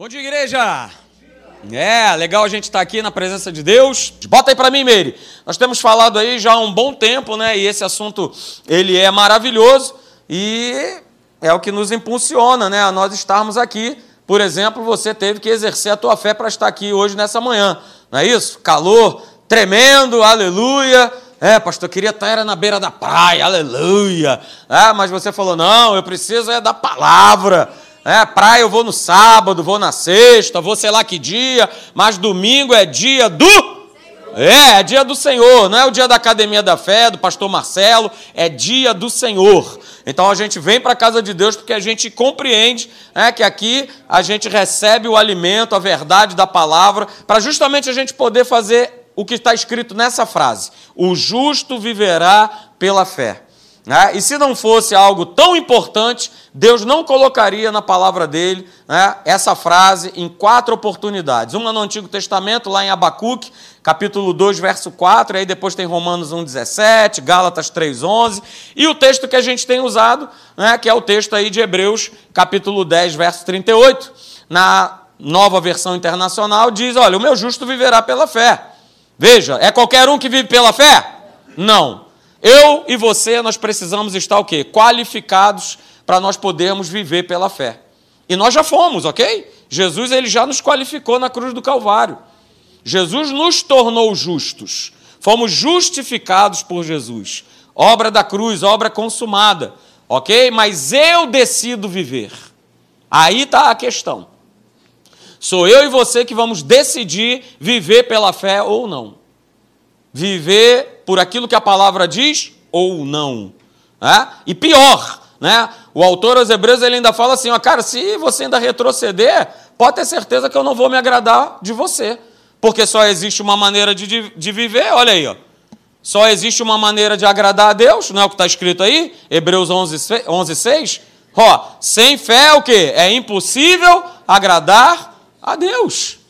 Bom dia, igreja! É, legal a gente estar aqui na presença de Deus. Bota aí para mim, Meire. Nós temos falado aí já há um bom tempo, né? E esse assunto, ele é maravilhoso e é o que nos impulsiona, né? A nós estarmos aqui. Por exemplo, você teve que exercer a tua fé para estar aqui hoje nessa manhã. Não é isso? Calor tremendo, aleluia. É, pastor, queria estar na beira da praia, aleluia. Ah, mas você falou, não, eu preciso é da palavra. É, praia eu vou no sábado, vou na sexta, vou sei lá que dia, mas domingo é dia do. É, é dia do Senhor, não é o dia da Academia da Fé, do pastor Marcelo, é dia do Senhor. Então a gente vem para a casa de Deus porque a gente compreende né, que aqui a gente recebe o alimento, a verdade da palavra, para justamente a gente poder fazer o que está escrito nessa frase: o justo viverá pela fé. Né? E se não fosse algo tão importante, Deus não colocaria na palavra dele né, essa frase em quatro oportunidades. Uma no Antigo Testamento, lá em Abacuque, capítulo 2, verso 4, e aí depois tem Romanos 1, 17, Gálatas 3, 11, e o texto que a gente tem usado, né, que é o texto aí de Hebreus, capítulo 10, verso 38, na nova versão internacional, diz, olha, o meu justo viverá pela fé. Veja, é qualquer um que vive pela fé? Não. Eu e você, nós precisamos estar o quê? Qualificados para nós podermos viver pela fé. E nós já fomos, ok? Jesus ele já nos qualificou na cruz do Calvário. Jesus nos tornou justos. Fomos justificados por Jesus. Obra da cruz, obra consumada, ok? Mas eu decido viver. Aí está a questão. Sou eu e você que vamos decidir viver pela fé ou não. Viver por aquilo que a palavra diz ou não. Né? E pior, né? o autor aos Hebreus ele ainda fala assim: ó, cara, se você ainda retroceder, pode ter certeza que eu não vou me agradar de você. Porque só existe uma maneira de, de, viver, olha aí, ó. Só existe uma maneira de agradar a Deus, não é o que está escrito aí? Hebreus 11, 11 6. Ó, sem fé o quê? É impossível agradar a Deus.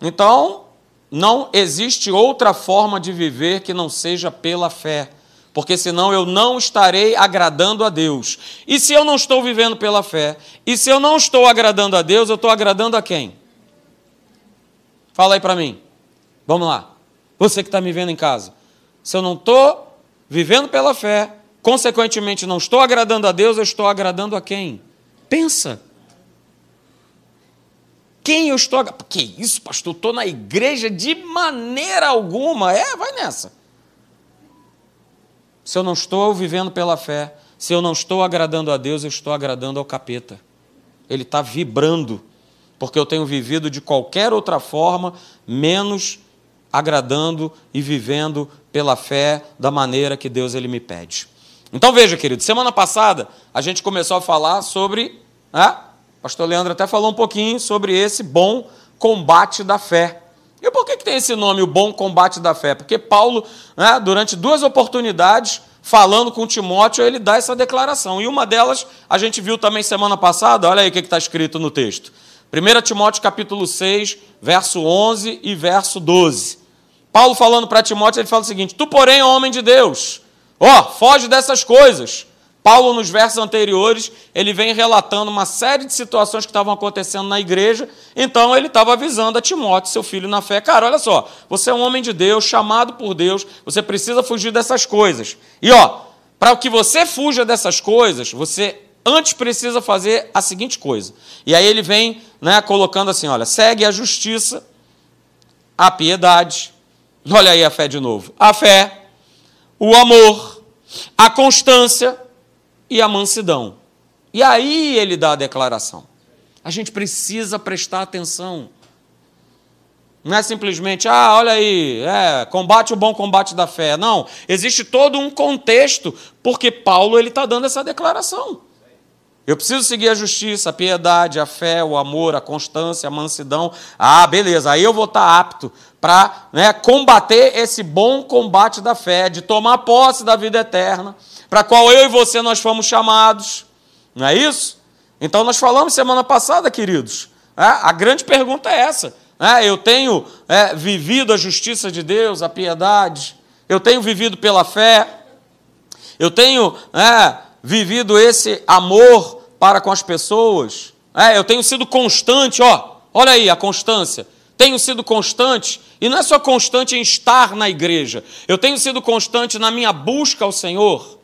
Então, não existe outra forma de viver que não seja pela fé, porque senão eu não estarei agradando a Deus. E se eu não estou vivendo pela fé, e se eu não estou agradando a Deus, eu estou agradando a quem? Fala aí para mim. Vamos lá. Você que está me vendo em casa. Se eu não estou vivendo pela fé, consequentemente não estou agradando a Deus, eu estou agradando a quem? Pensa. Quem eu estou. Que isso, pastor? Estou na igreja de maneira alguma. É, vai nessa. Se eu não estou vivendo pela fé, se eu não estou agradando a Deus, eu estou agradando ao capeta. Ele está vibrando, porque eu tenho vivido de qualquer outra forma, menos agradando e vivendo pela fé da maneira que Deus ele me pede. Então veja, querido, semana passada a gente começou a falar sobre né, pastor Leandro até falou um pouquinho sobre esse bom combate da fé. E por que, que tem esse nome, o bom combate da fé? Porque Paulo, né, durante duas oportunidades, falando com Timóteo, ele dá essa declaração. E uma delas a gente viu também semana passada, olha aí o que está escrito no texto. 1 Timóteo capítulo 6, verso 11 e verso 12. Paulo falando para Timóteo, ele fala o seguinte: Tu, porém, homem de Deus, ó, foge dessas coisas Paulo, nos versos anteriores, ele vem relatando uma série de situações que estavam acontecendo na igreja, então ele estava avisando a Timóteo, seu filho na fé: cara, olha só, você é um homem de Deus, chamado por Deus, você precisa fugir dessas coisas. E ó, para que você fuja dessas coisas, você antes precisa fazer a seguinte coisa. E aí ele vem né, colocando assim: olha, segue a justiça, a piedade, olha aí a fé de novo, a fé, o amor, a constância e a mansidão. E aí ele dá a declaração. A gente precisa prestar atenção. Não é simplesmente, ah, olha aí, é, combate o bom combate da fé. Não, existe todo um contexto, porque Paulo ele está dando essa declaração. Eu preciso seguir a justiça, a piedade, a fé, o amor, a constância, a mansidão. Ah, beleza, aí eu vou estar apto para né, combater esse bom combate da fé, de tomar posse da vida eterna para a qual eu e você nós fomos chamados. Não é isso? Então nós falamos semana passada, queridos. É, a grande pergunta é essa. É, eu tenho é, vivido a justiça de Deus, a piedade, eu tenho vivido pela fé, eu tenho é, vivido esse amor para com as pessoas, é, eu tenho sido constante, ó, Olha aí a constância. Tenho sido constante, e não é só constante em estar na igreja, eu tenho sido constante na minha busca ao Senhor.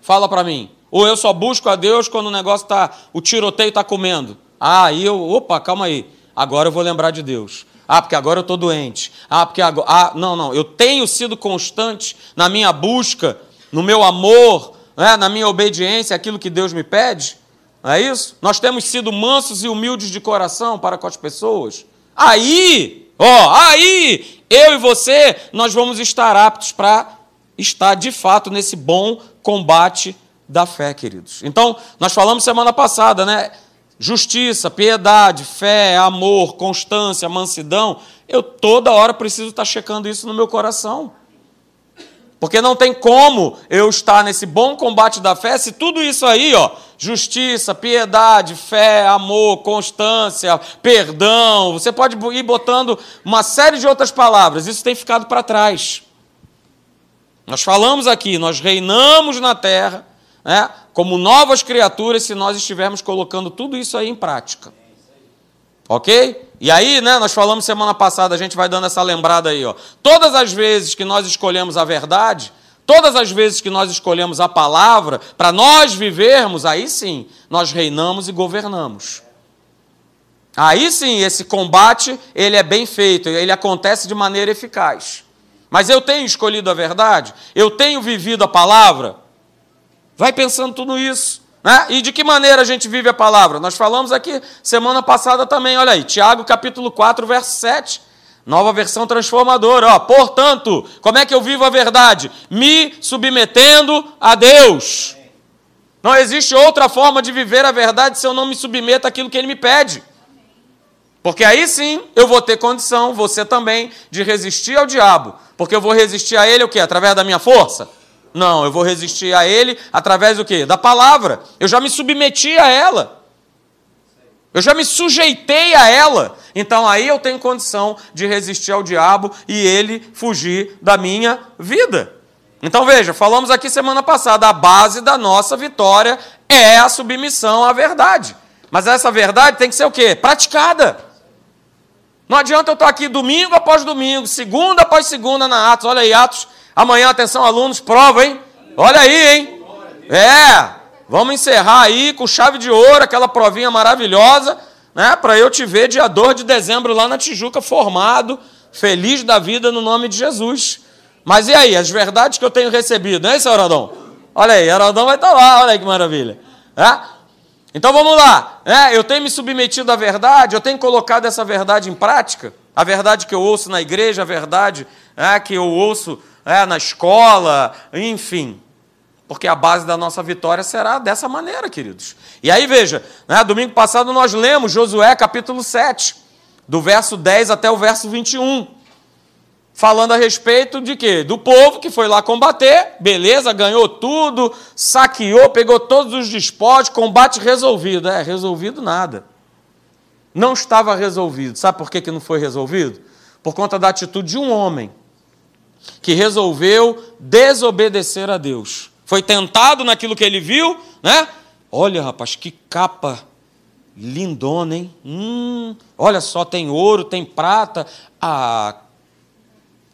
Fala para mim. Ou eu só busco a Deus quando o negócio está, o tiroteio está comendo. Ah, aí eu, opa, calma aí. Agora eu vou lembrar de Deus. Ah, porque agora eu estou doente. Ah, porque agora. Ah, não, não. Eu tenho sido constante na minha busca, no meu amor, né, na minha obediência, aquilo que Deus me pede. Não é isso? Nós temos sido mansos e humildes de coração para com as pessoas. Aí, ó, aí, eu e você, nós vamos estar aptos para estar de fato nesse bom combate da fé, queridos. Então, nós falamos semana passada, né? Justiça, piedade, fé, amor, constância, mansidão. Eu toda hora preciso estar checando isso no meu coração. Porque não tem como eu estar nesse bom combate da fé se tudo isso aí, ó, justiça, piedade, fé, amor, constância, perdão, você pode ir botando uma série de outras palavras, isso tem ficado para trás. Nós falamos aqui, nós reinamos na terra, né, como novas criaturas se nós estivermos colocando tudo isso aí em prática. Ok? E aí, né, nós falamos semana passada, a gente vai dando essa lembrada aí, ó. Todas as vezes que nós escolhemos a verdade, todas as vezes que nós escolhemos a palavra, para nós vivermos, aí sim, nós reinamos e governamos. Aí sim, esse combate, ele é bem feito, ele acontece de maneira eficaz. Mas eu tenho escolhido a verdade? Eu tenho vivido a palavra? Vai pensando tudo isso. Né? E de que maneira a gente vive a palavra? Nós falamos aqui semana passada também, olha aí, Tiago capítulo 4, verso 7. Nova versão transformadora, ó. Portanto, como é que eu vivo a verdade? Me submetendo a Deus. Não existe outra forma de viver a verdade se eu não me submeto àquilo que ele me pede. Porque aí sim eu vou ter condição, você também, de resistir ao diabo. Porque eu vou resistir a ele o quê? Através da minha força? Não, eu vou resistir a ele através do quê? Da palavra. Eu já me submeti a ela. Eu já me sujeitei a ela. Então aí eu tenho condição de resistir ao diabo e ele fugir da minha vida. Então veja, falamos aqui semana passada, a base da nossa vitória é a submissão à verdade. Mas essa verdade tem que ser o quê? Praticada. Não adianta eu estar aqui domingo após domingo, segunda após segunda na Atos. Olha aí, Atos Amanhã, atenção, alunos, prova, hein? Olha aí, hein? É, vamos encerrar aí com chave de ouro, aquela provinha maravilhosa, né? Para eu te ver dia 2 de dezembro lá na Tijuca, formado, feliz da vida no nome de Jesus. Mas e aí, as verdades que eu tenho recebido, não é isso, Aradão? Olha aí, Aradão vai estar lá, olha aí que maravilha. É? Então vamos lá. É, eu tenho me submetido à verdade, eu tenho colocado essa verdade em prática, a verdade que eu ouço na igreja, a verdade é, que eu ouço é, na escola, enfim. Porque a base da nossa vitória será dessa maneira, queridos. E aí veja, né, domingo passado nós lemos Josué capítulo 7, do verso 10 até o verso 21. Falando a respeito de quê? Do povo que foi lá combater, beleza, ganhou tudo, saqueou, pegou todos os despojos, combate resolvido. É, resolvido nada. Não estava resolvido. Sabe por que, que não foi resolvido? Por conta da atitude de um homem que resolveu desobedecer a Deus. Foi tentado naquilo que ele viu, né? Olha, rapaz, que capa lindona, hein? Hum, olha só, tem ouro, tem prata. Ah,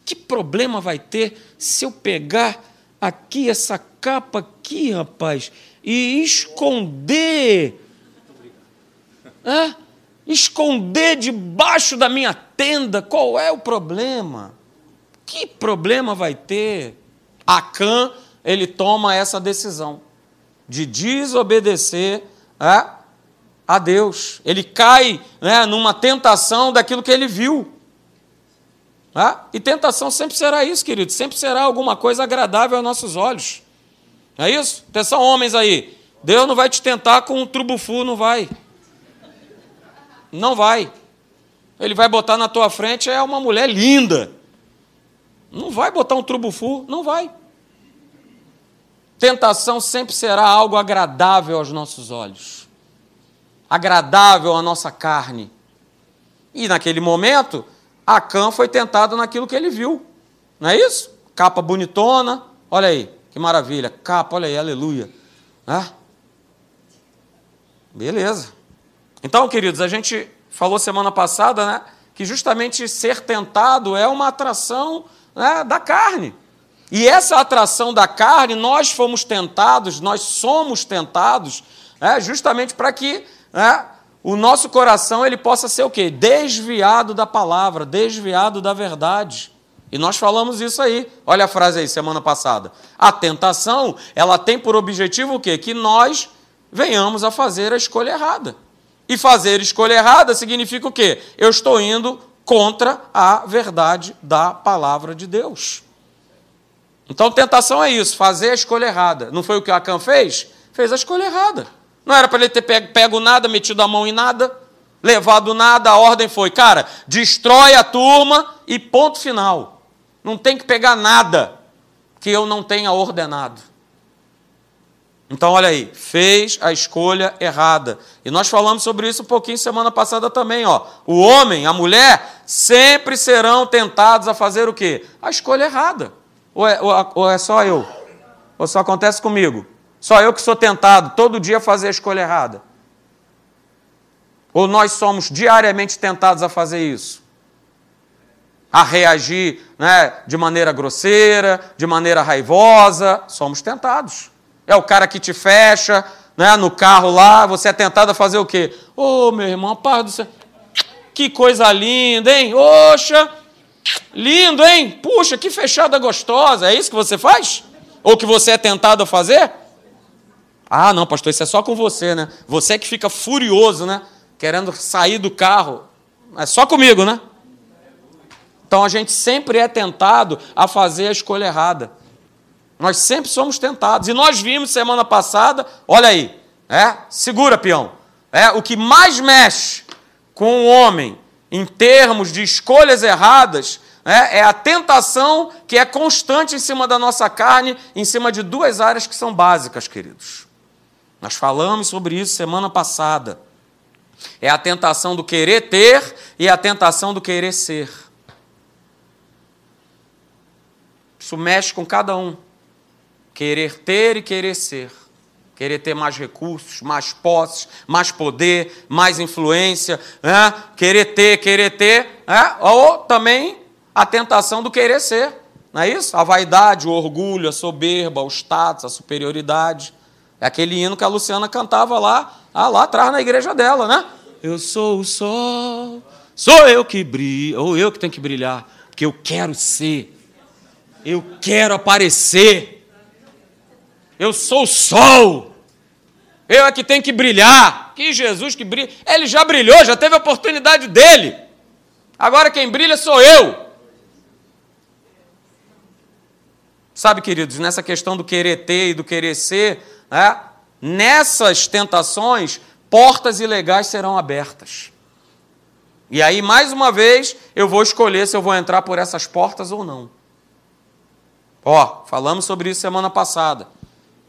que problema vai ter se eu pegar aqui essa capa aqui, rapaz, e esconder? É? Esconder debaixo da minha tenda? Qual é o problema? Que problema vai ter? Acã, ele toma essa decisão de desobedecer é, a Deus. Ele cai né, numa tentação daquilo que ele viu. É? E tentação sempre será isso, querido. Sempre será alguma coisa agradável aos nossos olhos. É isso? Atenção, homens aí. Deus não vai te tentar com um trubufu, não vai. Não vai. Ele vai botar na tua frente é uma mulher linda. Não vai botar um trubufu, não vai. Tentação sempre será algo agradável aos nossos olhos, agradável à nossa carne. E naquele momento, Acã foi tentado naquilo que ele viu. Não é isso? Capa bonitona, olha aí, que maravilha. Capa, olha aí, aleluia. Beleza. Então, queridos, a gente falou semana passada, né? Que justamente ser tentado é uma atração né, da carne. E essa atração da carne, nós fomos tentados, nós somos tentados, né, justamente para que né, o nosso coração ele possa ser o quê? Desviado da palavra, desviado da verdade. E nós falamos isso aí. Olha a frase aí, semana passada. A tentação, ela tem por objetivo o quê? Que nós venhamos a fazer a escolha errada. E fazer escolha errada significa o quê? Eu estou indo contra a verdade da palavra de Deus. Então, tentação é isso, fazer a escolha errada. Não foi o que o Acã fez? Fez a escolha errada. Não era para ele ter pego, pego nada, metido a mão em nada, levado nada, a ordem foi, cara, destrói a turma e ponto final. Não tem que pegar nada que eu não tenha ordenado. Então, olha aí, fez a escolha errada. E nós falamos sobre isso um pouquinho semana passada também. Ó. O homem, a mulher, sempre serão tentados a fazer o quê? A escolha errada. Ou é, ou é só eu? Ou só acontece comigo? Só eu que sou tentado todo dia a fazer a escolha errada? Ou nós somos diariamente tentados a fazer isso? A reagir né, de maneira grosseira, de maneira raivosa? Somos tentados. É o cara que te fecha né, no carro lá, você é tentado a fazer o quê? Ô, oh, meu irmão, paz do céu. Que coisa linda, hein? Oxa, lindo, hein? Puxa, que fechada gostosa. É isso que você faz? Ou que você é tentado a fazer? Ah, não, pastor, isso é só com você, né? Você que fica furioso, né? Querendo sair do carro. É só comigo, né? Então a gente sempre é tentado a fazer a escolha errada. Nós sempre somos tentados. E nós vimos semana passada, olha aí, é, segura, peão. É, o que mais mexe com o homem em termos de escolhas erradas é, é a tentação que é constante em cima da nossa carne, em cima de duas áreas que são básicas, queridos. Nós falamos sobre isso semana passada. É a tentação do querer ter e a tentação do querer ser. Isso mexe com cada um. Querer ter e querer ser. Querer ter mais recursos, mais posses, mais poder, mais influência. Né? Querer ter, querer ter. Né? Ou também a tentação do querer ser. Não é isso? A vaidade, o orgulho, a soberba, o status, a superioridade. É aquele hino que a Luciana cantava lá, ah, lá atrás na igreja dela, né? Eu sou o sol, sou eu que brilho, ou eu que tenho que brilhar, porque eu quero ser, eu quero aparecer. Eu sou o sol. Eu é que tenho que brilhar. Que Jesus que brilha. Ele já brilhou, já teve a oportunidade dele. Agora quem brilha sou eu. Sabe, queridos, nessa questão do querer ter e do querer ser, né, nessas tentações, portas ilegais serão abertas. E aí, mais uma vez, eu vou escolher se eu vou entrar por essas portas ou não. Ó, falamos sobre isso semana passada.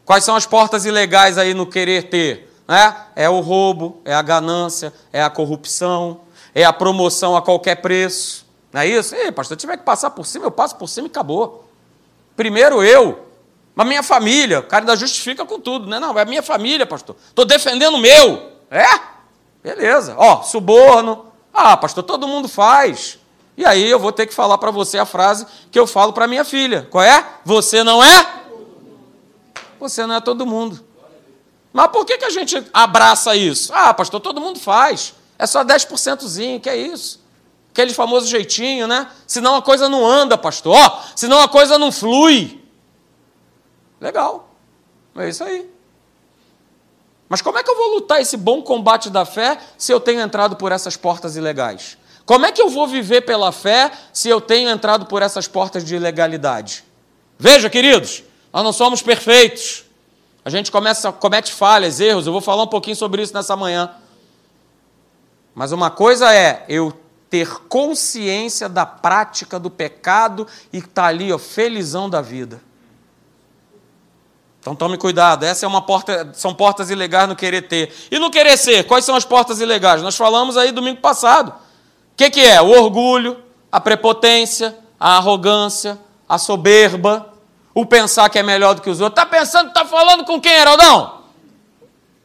Quais são as portas ilegais aí no querer ter? Né? É o roubo, é a ganância, é a corrupção, é a promoção a qualquer preço. Não é isso? Ei, pastor, tiver que passar por cima, eu passo por cima e acabou. Primeiro eu, mas minha família, o cara ainda justifica com tudo, né? Não, é minha família, pastor. Estou defendendo o meu. É? Beleza. Ó, suborno. Ah, pastor, todo mundo faz. E aí eu vou ter que falar para você a frase que eu falo para minha filha. Qual é? Você não é você não é todo mundo. Mas por que, que a gente abraça isso? Ah, pastor, todo mundo faz. É só 10%zinho, que é isso? Aquele famoso jeitinho, né? Senão a coisa não anda, pastor. Ó, senão a coisa não flui. Legal. É isso aí. Mas como é que eu vou lutar esse bom combate da fé se eu tenho entrado por essas portas ilegais? Como é que eu vou viver pela fé se eu tenho entrado por essas portas de ilegalidade? Veja, queridos, nós não somos perfeitos. A gente começa, comete falhas, erros. Eu vou falar um pouquinho sobre isso nessa manhã. Mas uma coisa é eu ter consciência da prática do pecado e estar tá ali, ó, felizão da vida. Então tome cuidado, essa é uma porta, são portas ilegais no querer ter. E no querer ser, quais são as portas ilegais? Nós falamos aí domingo passado. O que, que é? O orgulho, a prepotência, a arrogância, a soberba, o pensar que é melhor do que os outros. Está pensando que está falando com quem, Heraldão?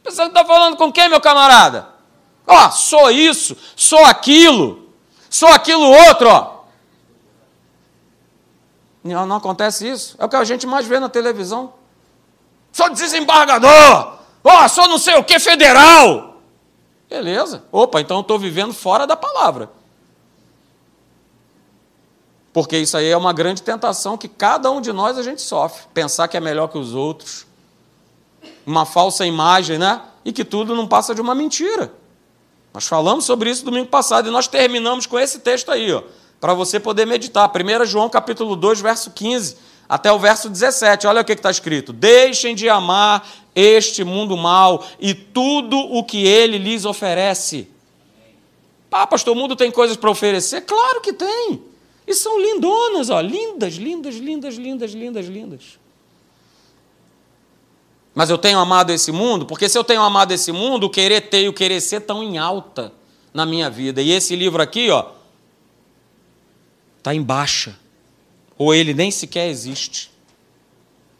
Pensando que está falando com quem, meu camarada? Ó, sou isso, sou aquilo, sou aquilo outro, ó. Não, não acontece isso. É o que a gente mais vê na televisão. Sou desembargador. Ó, sou não sei o que federal. Beleza. Opa, então eu estou vivendo fora da palavra. Porque isso aí é uma grande tentação que cada um de nós a gente sofre. Pensar que é melhor que os outros. Uma falsa imagem, né? E que tudo não passa de uma mentira. Nós falamos sobre isso domingo passado e nós terminamos com esse texto aí, ó para você poder meditar. 1 João capítulo 2, verso 15 até o verso 17. Olha o que está escrito: Deixem de amar este mundo mal e tudo o que ele lhes oferece. Ah, pastor, o mundo tem coisas para oferecer? Claro que tem. E são lindonas, ó, lindas, lindas, lindas, lindas, lindas, lindas. Mas eu tenho amado esse mundo, porque se eu tenho amado esse mundo, o querer ter e o querer ser estão em alta na minha vida. E esse livro aqui, ó, está em baixa, ou ele nem sequer existe.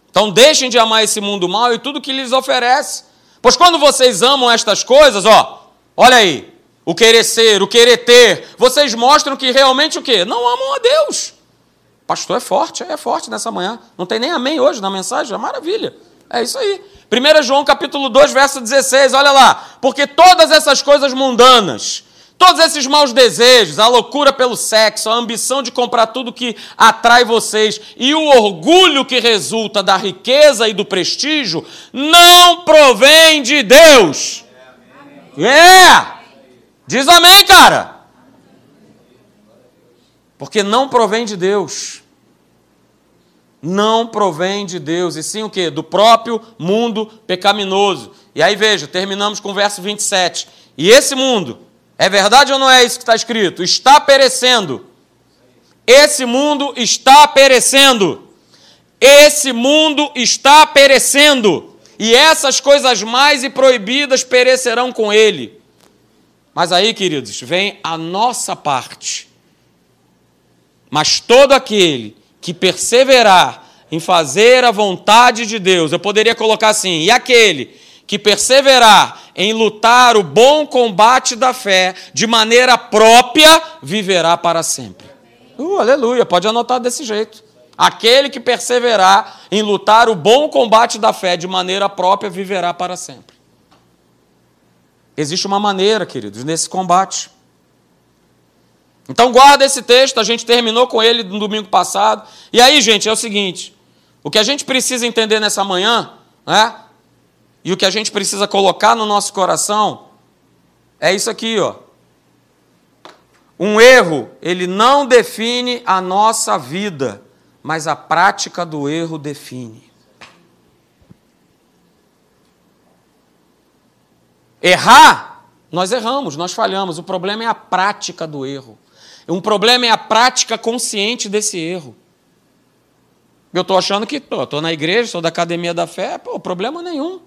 Então deixem de amar esse mundo mal e tudo que lhes oferece. Pois quando vocês amam estas coisas, ó, olha aí, o querer ser, o querer ter, vocês mostram que realmente o quê? Não amam a Deus. Pastor é forte, é forte nessa manhã. Não tem nem amém hoje na mensagem, é maravilha. É isso aí. 1 João capítulo 2, verso 16, olha lá. Porque todas essas coisas mundanas, Todos esses maus desejos, a loucura pelo sexo, a ambição de comprar tudo que atrai vocês e o orgulho que resulta da riqueza e do prestígio, não provém de Deus. É! Diz amém, cara. Porque não provém de Deus. Não provém de Deus, e sim o que? Do próprio mundo pecaminoso. E aí veja, terminamos com o verso 27. E esse mundo é verdade ou não é isso que está escrito? Está perecendo. Esse mundo está perecendo. Esse mundo está perecendo. E essas coisas mais e proibidas perecerão com ele. Mas aí, queridos, vem a nossa parte. Mas todo aquele que perseverar em fazer a vontade de Deus, eu poderia colocar assim, e aquele que perseverar em lutar o bom combate da fé de maneira própria, viverá para sempre. Uh, aleluia, pode anotar desse jeito. Aquele que perseverar em lutar o bom combate da fé de maneira própria, viverá para sempre. Existe uma maneira, queridos, nesse combate. Então guarda esse texto, a gente terminou com ele no domingo passado. E aí, gente, é o seguinte: o que a gente precisa entender nessa manhã, né? E o que a gente precisa colocar no nosso coração é isso aqui, ó. Um erro, ele não define a nossa vida, mas a prática do erro define. Errar, nós erramos, nós falhamos. O problema é a prática do erro. Um problema é a prática consciente desse erro. Eu estou achando que estou na igreja, sou da academia da fé, pô, problema nenhum.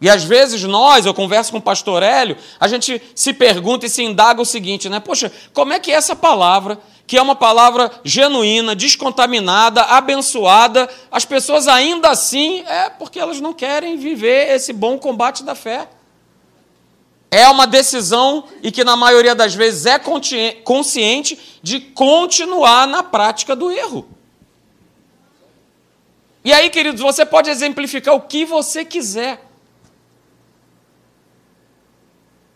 E às vezes nós, eu converso com o pastor Hélio, a gente se pergunta e se indaga o seguinte, né? Poxa, como é que é essa palavra, que é uma palavra genuína, descontaminada, abençoada, as pessoas ainda assim, é porque elas não querem viver esse bom combate da fé. É uma decisão e que na maioria das vezes é consciente de continuar na prática do erro. E aí, queridos, você pode exemplificar o que você quiser.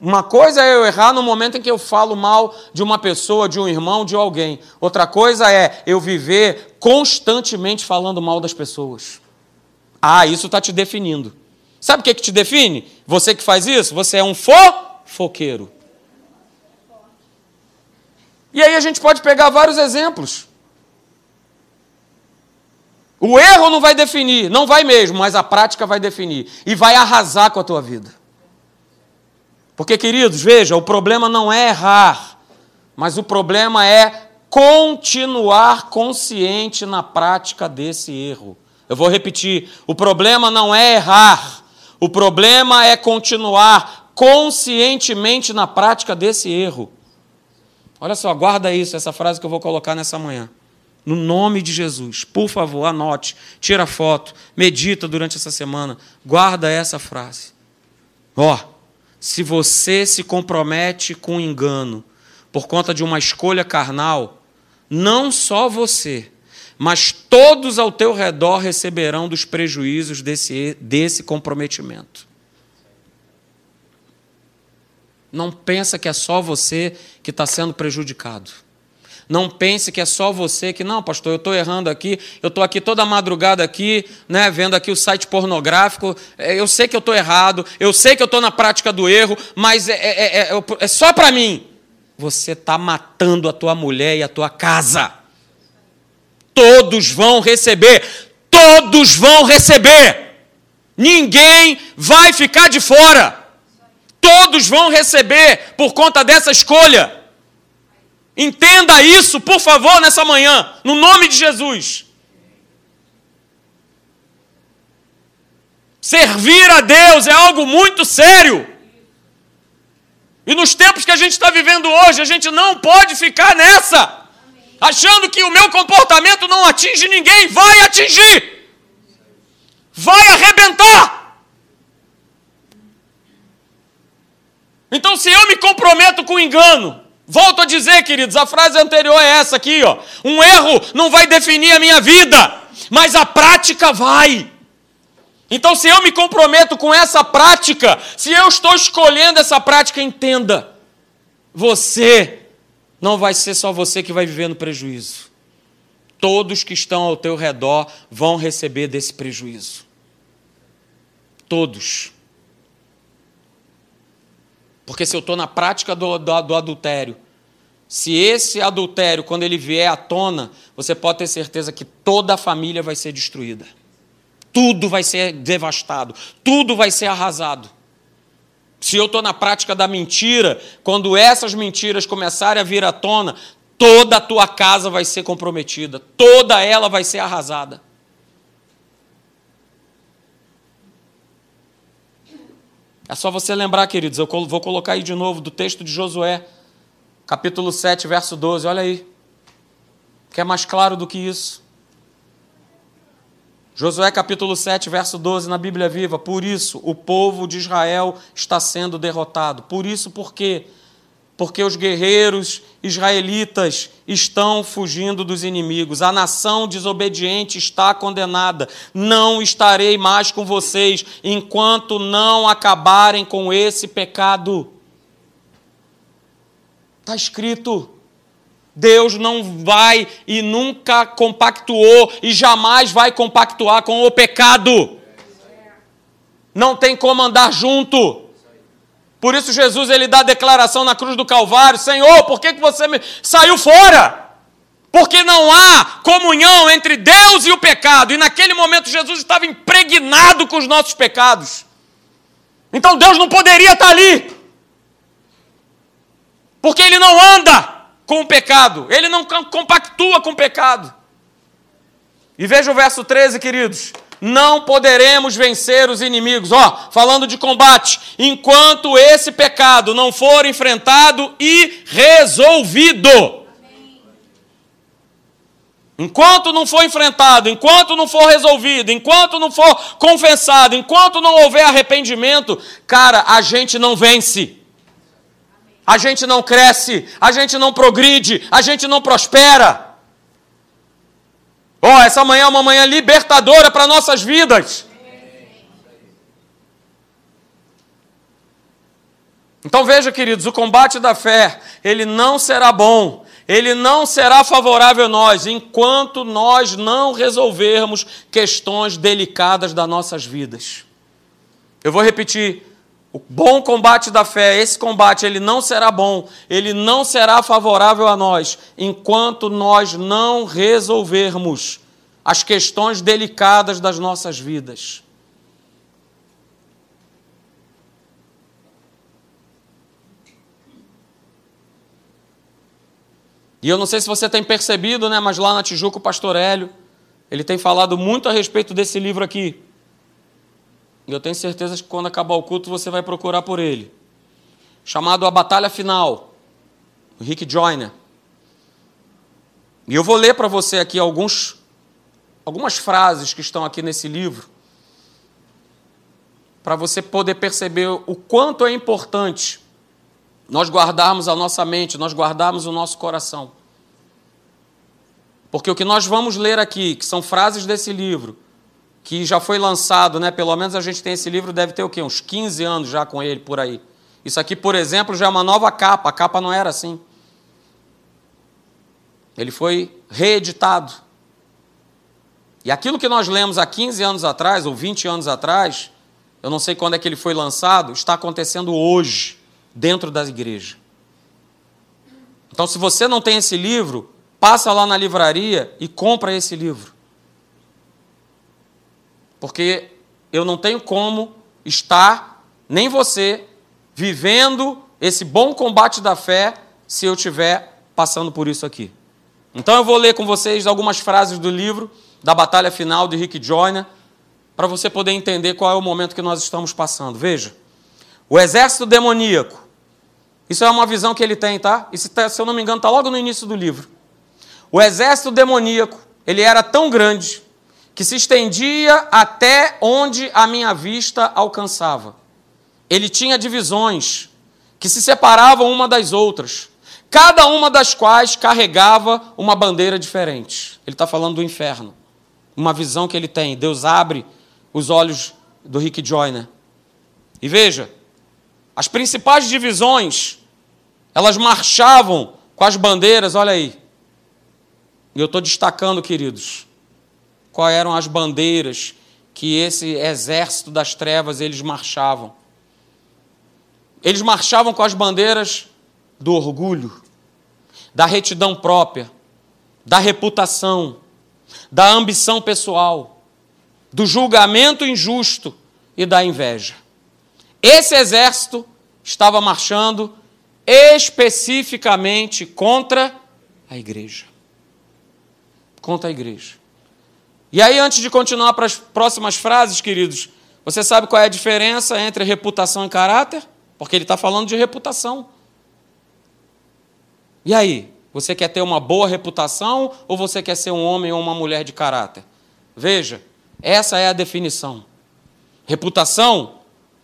Uma coisa é eu errar no momento em que eu falo mal de uma pessoa, de um irmão, de alguém. Outra coisa é eu viver constantemente falando mal das pessoas. Ah, isso está te definindo. Sabe o que, que te define? Você que faz isso, você é um fofoqueiro. E aí a gente pode pegar vários exemplos. O erro não vai definir, não vai mesmo, mas a prática vai definir. E vai arrasar com a tua vida. Porque, queridos, veja, o problema não é errar, mas o problema é continuar consciente na prática desse erro. Eu vou repetir: o problema não é errar, o problema é continuar conscientemente na prática desse erro. Olha só, guarda isso, essa frase que eu vou colocar nessa manhã. No nome de Jesus, por favor, anote, tira foto, medita durante essa semana, guarda essa frase. Ó. Oh, se você se compromete com engano por conta de uma escolha carnal, não só você, mas todos ao teu redor receberão dos prejuízos desse, desse comprometimento. Não pensa que é só você que está sendo prejudicado. Não pense que é só você que, não, pastor, eu estou errando aqui, eu estou aqui toda madrugada aqui, né, vendo aqui o site pornográfico, é, eu sei que eu estou errado, eu sei que eu estou na prática do erro, mas é, é, é, é, é só para mim. Você está matando a tua mulher e a tua casa. Todos vão receber, todos vão receber. Ninguém vai ficar de fora. Todos vão receber por conta dessa escolha. Entenda isso, por favor, nessa manhã, no nome de Jesus. Servir a Deus é algo muito sério. E nos tempos que a gente está vivendo hoje, a gente não pode ficar nessa, achando que o meu comportamento não atinge ninguém. Vai atingir, vai arrebentar. Então, se eu me comprometo com engano, Volto a dizer, queridos, a frase anterior é essa aqui, ó. Um erro não vai definir a minha vida, mas a prática vai. Então, se eu me comprometo com essa prática, se eu estou escolhendo essa prática, entenda, você não vai ser só você que vai viver no prejuízo. Todos que estão ao teu redor vão receber desse prejuízo. Todos. Porque se eu estou na prática do, do, do adultério, se esse adultério, quando ele vier à tona, você pode ter certeza que toda a família vai ser destruída. Tudo vai ser devastado, tudo vai ser arrasado. Se eu estou na prática da mentira, quando essas mentiras começarem a vir à tona, toda a tua casa vai ser comprometida, toda ela vai ser arrasada. É só você lembrar, queridos, eu vou colocar aí de novo do texto de Josué, capítulo 7, verso 12. Olha aí. Que é mais claro do que isso. Josué capítulo 7, verso 12, na Bíblia Viva. Por isso o povo de Israel está sendo derrotado. Por isso, por quê? porque os guerreiros israelitas estão fugindo dos inimigos. A nação desobediente está condenada. Não estarei mais com vocês enquanto não acabarem com esse pecado. Está escrito. Deus não vai e nunca compactuou e jamais vai compactuar com o pecado. Não tem como andar junto. Por isso Jesus ele dá a declaração na cruz do Calvário: Senhor, por que, que você me saiu fora? Porque não há comunhão entre Deus e o pecado. E naquele momento Jesus estava impregnado com os nossos pecados. Então Deus não poderia estar ali. Porque ele não anda com o pecado, ele não compactua com o pecado. E veja o verso 13, queridos não poderemos vencer os inimigos. Ó, falando de combate, enquanto esse pecado não for enfrentado e resolvido. Enquanto não for enfrentado, enquanto não for resolvido, enquanto não for confessado, enquanto não houver arrependimento, cara, a gente não vence. A gente não cresce, a gente não progride, a gente não prospera. Oh, essa manhã é uma manhã libertadora para nossas vidas. Então veja, queridos, o combate da fé, ele não será bom, ele não será favorável a nós, enquanto nós não resolvermos questões delicadas das nossas vidas. Eu vou repetir, o bom combate da fé, esse combate, ele não será bom, ele não será favorável a nós, enquanto nós não resolvermos as questões delicadas das nossas vidas. E eu não sei se você tem percebido, né, mas lá na Tijuca o pastor Hélio, ele tem falado muito a respeito desse livro aqui. E eu tenho certeza que quando acabar o culto você vai procurar por ele. Chamado A Batalha Final, Rick Joyner. E eu vou ler para você aqui alguns, algumas frases que estão aqui nesse livro. para você poder perceber o quanto é importante nós guardarmos a nossa mente, nós guardarmos o nosso coração. Porque o que nós vamos ler aqui, que são frases desse livro, que já foi lançado, né? Pelo menos a gente tem esse livro, deve ter o quê? Uns 15 anos já com ele por aí. Isso aqui, por exemplo, já é uma nova capa. A capa não era assim. Ele foi reeditado. E aquilo que nós lemos há 15 anos atrás, ou 20 anos atrás, eu não sei quando é que ele foi lançado, está acontecendo hoje, dentro da igreja. Então, se você não tem esse livro, passa lá na livraria e compra esse livro. Porque eu não tenho como estar, nem você, vivendo esse bom combate da fé se eu estiver passando por isso aqui. Então eu vou ler com vocês algumas frases do livro da Batalha Final de Rick Joyner, para você poder entender qual é o momento que nós estamos passando. Veja, o exército demoníaco. Isso é uma visão que ele tem, tá? Isso, tá, se eu não me engano, está logo no início do livro. O exército demoníaco, ele era tão grande que se estendia até onde a minha vista alcançava. Ele tinha divisões que se separavam uma das outras cada uma das quais carregava uma bandeira diferente. Ele está falando do inferno. Uma visão que ele tem. Deus abre os olhos do Rick Joyner. E veja, as principais divisões, elas marchavam com as bandeiras, olha aí. E eu estou destacando, queridos, quais eram as bandeiras que esse exército das trevas eles marchavam. Eles marchavam com as bandeiras do orgulho, da retidão própria, da reputação, da ambição pessoal, do julgamento injusto e da inveja. Esse exército estava marchando especificamente contra a igreja. Contra a igreja. E aí, antes de continuar para as próximas frases, queridos, você sabe qual é a diferença entre reputação e caráter? Porque ele está falando de reputação. E aí, você quer ter uma boa reputação ou você quer ser um homem ou uma mulher de caráter? Veja, essa é a definição. Reputação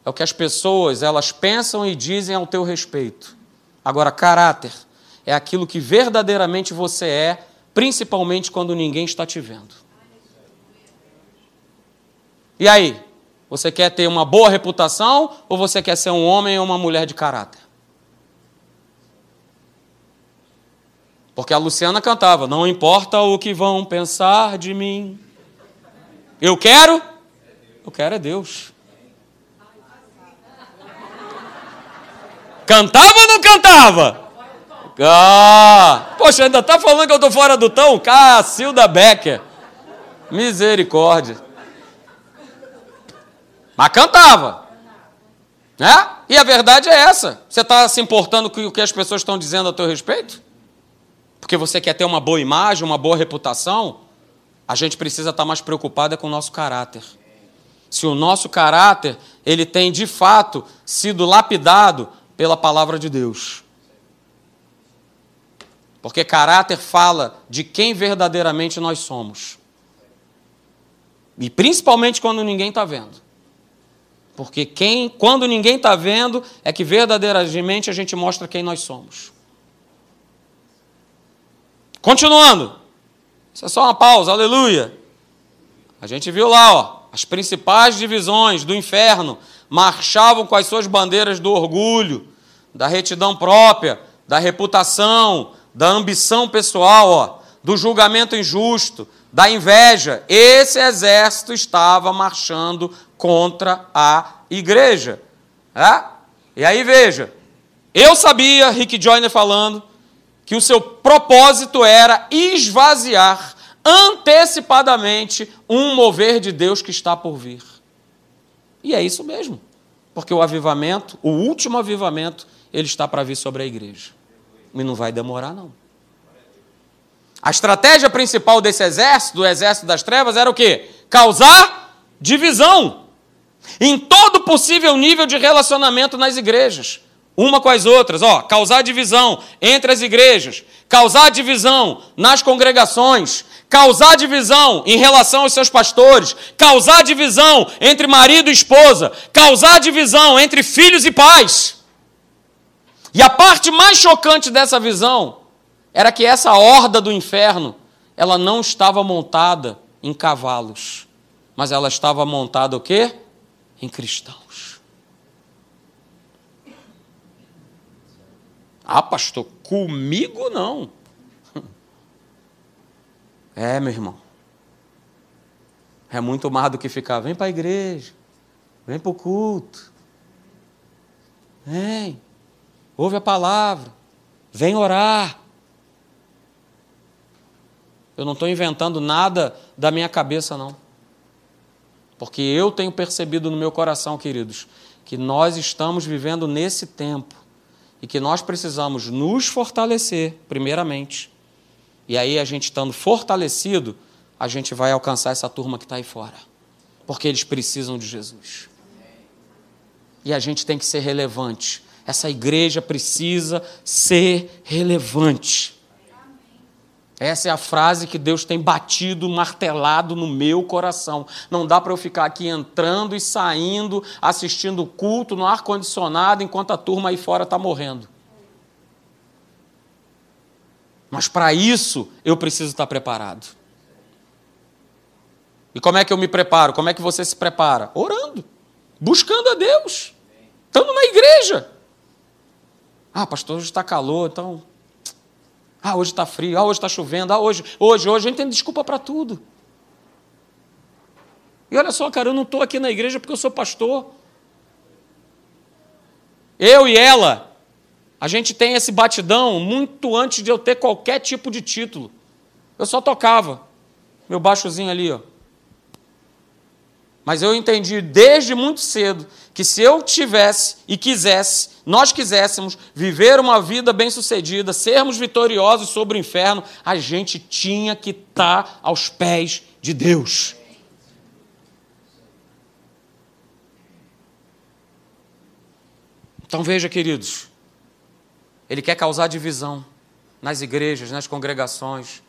é o que as pessoas elas pensam e dizem ao teu respeito. Agora, caráter é aquilo que verdadeiramente você é, principalmente quando ninguém está te vendo. E aí, você quer ter uma boa reputação ou você quer ser um homem ou uma mulher de caráter? Porque a Luciana cantava: Não importa o que vão pensar de mim. Eu quero? Eu quero é Deus. Cantava ou não cantava? Ah, poxa, ainda está falando que eu estou fora do tão? Cacilda Becker. Misericórdia. Mas cantava. Né? E a verdade é essa. Você está se importando com o que as pessoas estão dizendo a teu respeito? porque você quer ter uma boa imagem, uma boa reputação, a gente precisa estar mais preocupada com o nosso caráter. Se o nosso caráter, ele tem de fato sido lapidado pela palavra de Deus. Porque caráter fala de quem verdadeiramente nós somos. E principalmente quando ninguém está vendo. Porque quem, quando ninguém está vendo, é que verdadeiramente a gente mostra quem nós somos. Continuando. Isso é só uma pausa, aleluia. A gente viu lá, ó, as principais divisões do inferno marchavam com as suas bandeiras do orgulho, da retidão própria, da reputação, da ambição pessoal, ó, do julgamento injusto, da inveja. Esse exército estava marchando contra a igreja. É? E aí veja, eu sabia, Rick Joyner falando, que o seu propósito era esvaziar antecipadamente um mover de Deus que está por vir. E é isso mesmo, porque o avivamento, o último avivamento, ele está para vir sobre a igreja. E não vai demorar, não. A estratégia principal desse exército, do exército das trevas, era o quê? Causar divisão em todo possível nível de relacionamento nas igrejas uma com as outras, ó, causar divisão entre as igrejas, causar divisão nas congregações, causar divisão em relação aos seus pastores, causar divisão entre marido e esposa, causar divisão entre filhos e pais. E a parte mais chocante dessa visão era que essa horda do inferno, ela não estava montada em cavalos, mas ela estava montada o quê? Em cristãos. Ah, pastor, comigo não. É, meu irmão. É muito mais do que ficar, vem para a igreja, vem para o culto. Vem, ouve a palavra, vem orar. Eu não estou inventando nada da minha cabeça, não. Porque eu tenho percebido no meu coração, queridos, que nós estamos vivendo nesse tempo e que nós precisamos nos fortalecer, primeiramente. E aí, a gente estando fortalecido, a gente vai alcançar essa turma que está aí fora. Porque eles precisam de Jesus. E a gente tem que ser relevante. Essa igreja precisa ser relevante. Essa é a frase que Deus tem batido, martelado no meu coração. Não dá para eu ficar aqui entrando e saindo, assistindo o culto no ar-condicionado, enquanto a turma aí fora está morrendo. Mas para isso eu preciso estar preparado. E como é que eu me preparo? Como é que você se prepara? Orando, buscando a Deus, estando na igreja. Ah, pastor, hoje está calor, então ah, hoje está frio, ah, hoje está chovendo, ah, hoje, hoje, hoje, a gente tem desculpa para tudo. E olha só, cara, eu não estou aqui na igreja porque eu sou pastor. Eu e ela, a gente tem esse batidão muito antes de eu ter qualquer tipo de título. Eu só tocava, meu baixozinho ali, ó. Mas eu entendi desde muito cedo que se eu tivesse e quisesse, nós quiséssemos viver uma vida bem-sucedida, sermos vitoriosos sobre o inferno, a gente tinha que estar aos pés de Deus. Então veja, queridos, ele quer causar divisão nas igrejas, nas congregações,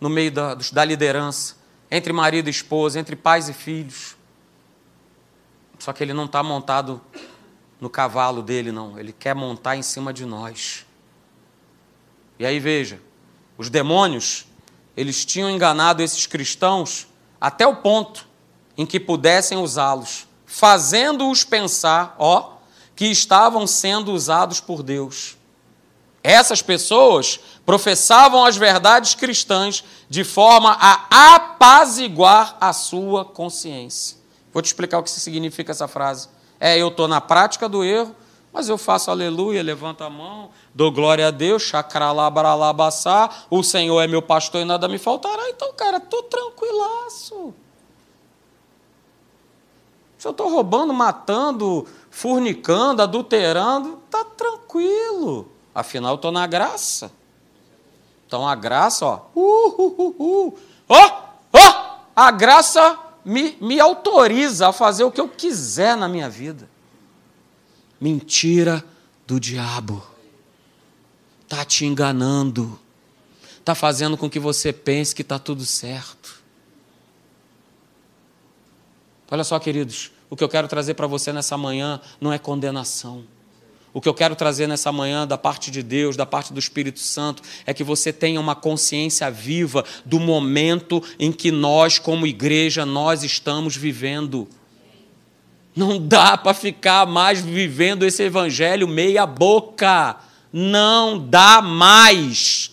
no meio da, da liderança, entre marido e esposa, entre pais e filhos. Só que ele não está montado no cavalo dele, não. Ele quer montar em cima de nós. E aí veja, os demônios, eles tinham enganado esses cristãos até o ponto em que pudessem usá-los, fazendo-os pensar, ó, que estavam sendo usados por Deus. Essas pessoas professavam as verdades cristãs de forma a apaziguar a sua consciência. Vou te explicar o que significa essa frase. É, eu estou na prática do erro, mas eu faço aleluia, levanto a mão, dou glória a Deus, chacralabarabassá, o Senhor é meu pastor e nada me faltará. Então, cara, estou tranquilaço. Se eu estou roubando, matando, furnicando, adulterando, está tranquilo. Afinal, estou na graça. Então a graça, ó. Uh, uh, uh, uh. Oh, a graça me, me autoriza a fazer o que eu quiser na minha vida. Mentira do diabo. Está te enganando. Está fazendo com que você pense que está tudo certo. Olha só, queridos, o que eu quero trazer para você nessa manhã não é condenação. O que eu quero trazer nessa manhã da parte de Deus, da parte do Espírito Santo, é que você tenha uma consciência viva do momento em que nós, como igreja, nós estamos vivendo. Não dá para ficar mais vivendo esse evangelho meia boca. Não dá mais.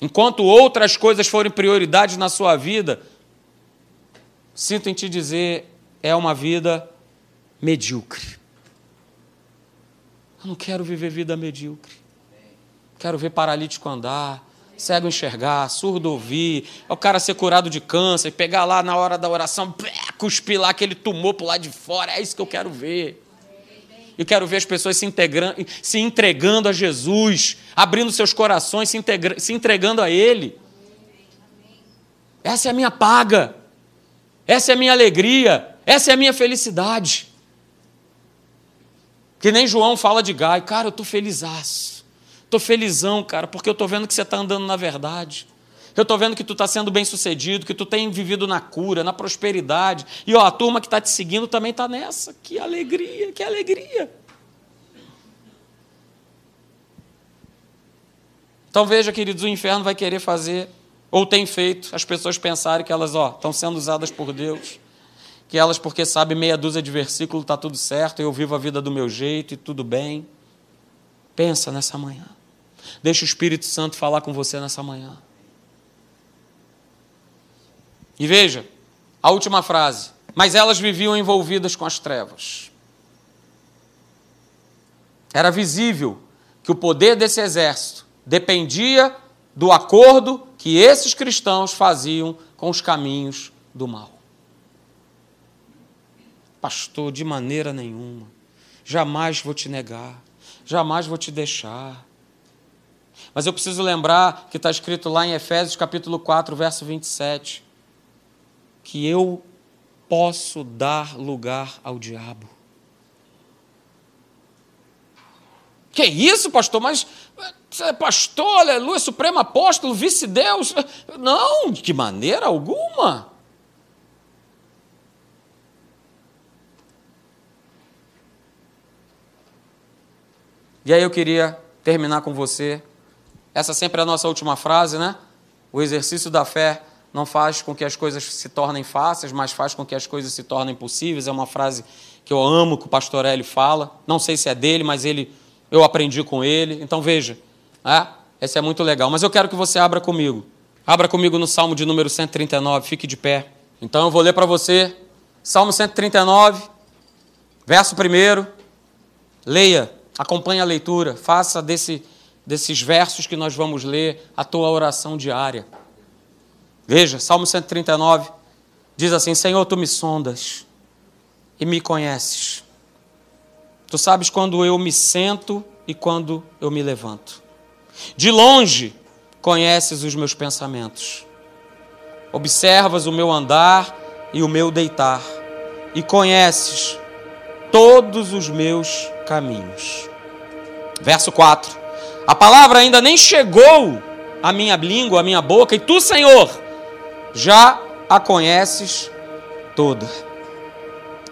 Enquanto outras coisas forem prioridades na sua vida, sinto em te dizer, é uma vida medíocre. Eu não quero viver vida medíocre. Quero ver paralítico andar, cego enxergar, surdo ouvir, o cara ser curado de câncer, pegar lá na hora da oração, cuspir lá aquele tumor para lado de fora. É isso que eu quero ver. Eu quero ver as pessoas se, se entregando a Jesus, abrindo seus corações, se, se entregando a Ele. Essa é a minha paga. Essa é a minha alegria. Essa é a minha felicidade. Que nem João fala de Gai. Cara, eu estou felizaço. Estou felizão, cara, porque eu estou vendo que você está andando na verdade. Eu estou vendo que tu está sendo bem sucedido, que tu tem vivido na cura, na prosperidade. E ó, a turma que está te seguindo também está nessa. Que alegria, que alegria. Então veja, queridos, o inferno vai querer fazer, ou tem feito, as pessoas pensarem que elas ó, estão sendo usadas por Deus, que elas, porque sabem meia dúzia de versículos, está tudo certo, eu vivo a vida do meu jeito e tudo bem. Pensa nessa manhã. Deixa o Espírito Santo falar com você nessa manhã. E veja, a última frase. Mas elas viviam envolvidas com as trevas. Era visível que o poder desse exército dependia do acordo que esses cristãos faziam com os caminhos do mal. Pastor, de maneira nenhuma. Jamais vou te negar. Jamais vou te deixar. Mas eu preciso lembrar que está escrito lá em Efésios capítulo 4, verso 27, que eu posso dar lugar ao diabo. Que isso, pastor? Mas é pastor, aleluia, supremo apóstolo, vice-deus? Não, de maneira alguma. E aí eu queria terminar com você essa sempre é a nossa última frase, né? O exercício da fé não faz com que as coisas se tornem fáceis, mas faz com que as coisas se tornem possíveis. É uma frase que eu amo que o pastor Hélio fala. Não sei se é dele, mas ele eu aprendi com ele. Então veja, é, esse é muito legal. Mas eu quero que você abra comigo. Abra comigo no Salmo de número 139, fique de pé. Então eu vou ler para você Salmo 139, verso 1. Leia, acompanhe a leitura, faça desse desses versos que nós vamos ler, a tua oração diária. Veja, Salmo 139 diz assim: Senhor, tu me sondas e me conheces. Tu sabes quando eu me sento e quando eu me levanto. De longe conheces os meus pensamentos. Observas o meu andar e o meu deitar, e conheces todos os meus caminhos. Verso 4. A palavra ainda nem chegou à minha língua, à minha boca, e tu, Senhor, já a conheces toda.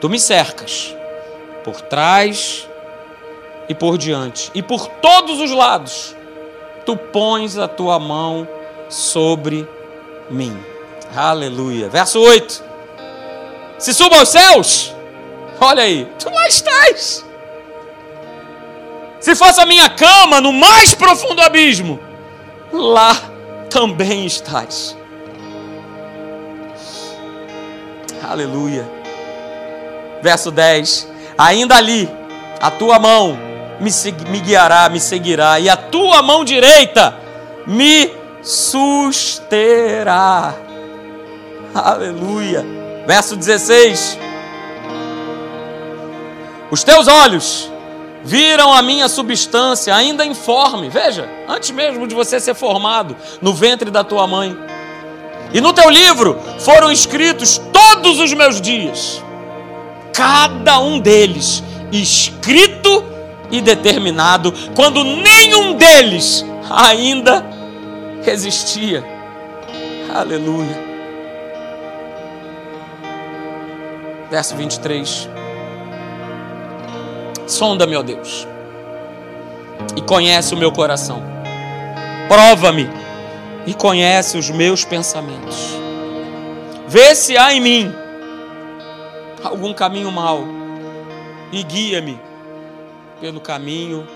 Tu me cercas por trás e por diante, e por todos os lados, tu pões a tua mão sobre mim. Aleluia. Verso 8. Se suba aos céus, olha aí, tu lá estás. Se fosse a minha cama no mais profundo abismo, lá também estás. Aleluia. Verso 10: Ainda ali, a tua mão me, me guiará, me seguirá, e a tua mão direita me susterá. Aleluia. Verso 16: Os teus olhos viram a minha substância ainda informe. Veja, antes mesmo de você ser formado no ventre da tua mãe. E no teu livro foram escritos todos os meus dias, cada um deles escrito e determinado, quando nenhum deles ainda existia. Aleluia. Verso 23. Sonda-me, ó Deus, e conhece o meu coração. Prova-me e conhece os meus pensamentos. Vê se há em mim algum caminho mau e guia-me pelo caminho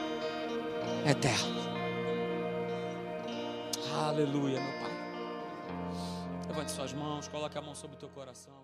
eterno. Aleluia, meu Pai. Levante suas mãos, coloque a mão sobre o teu coração.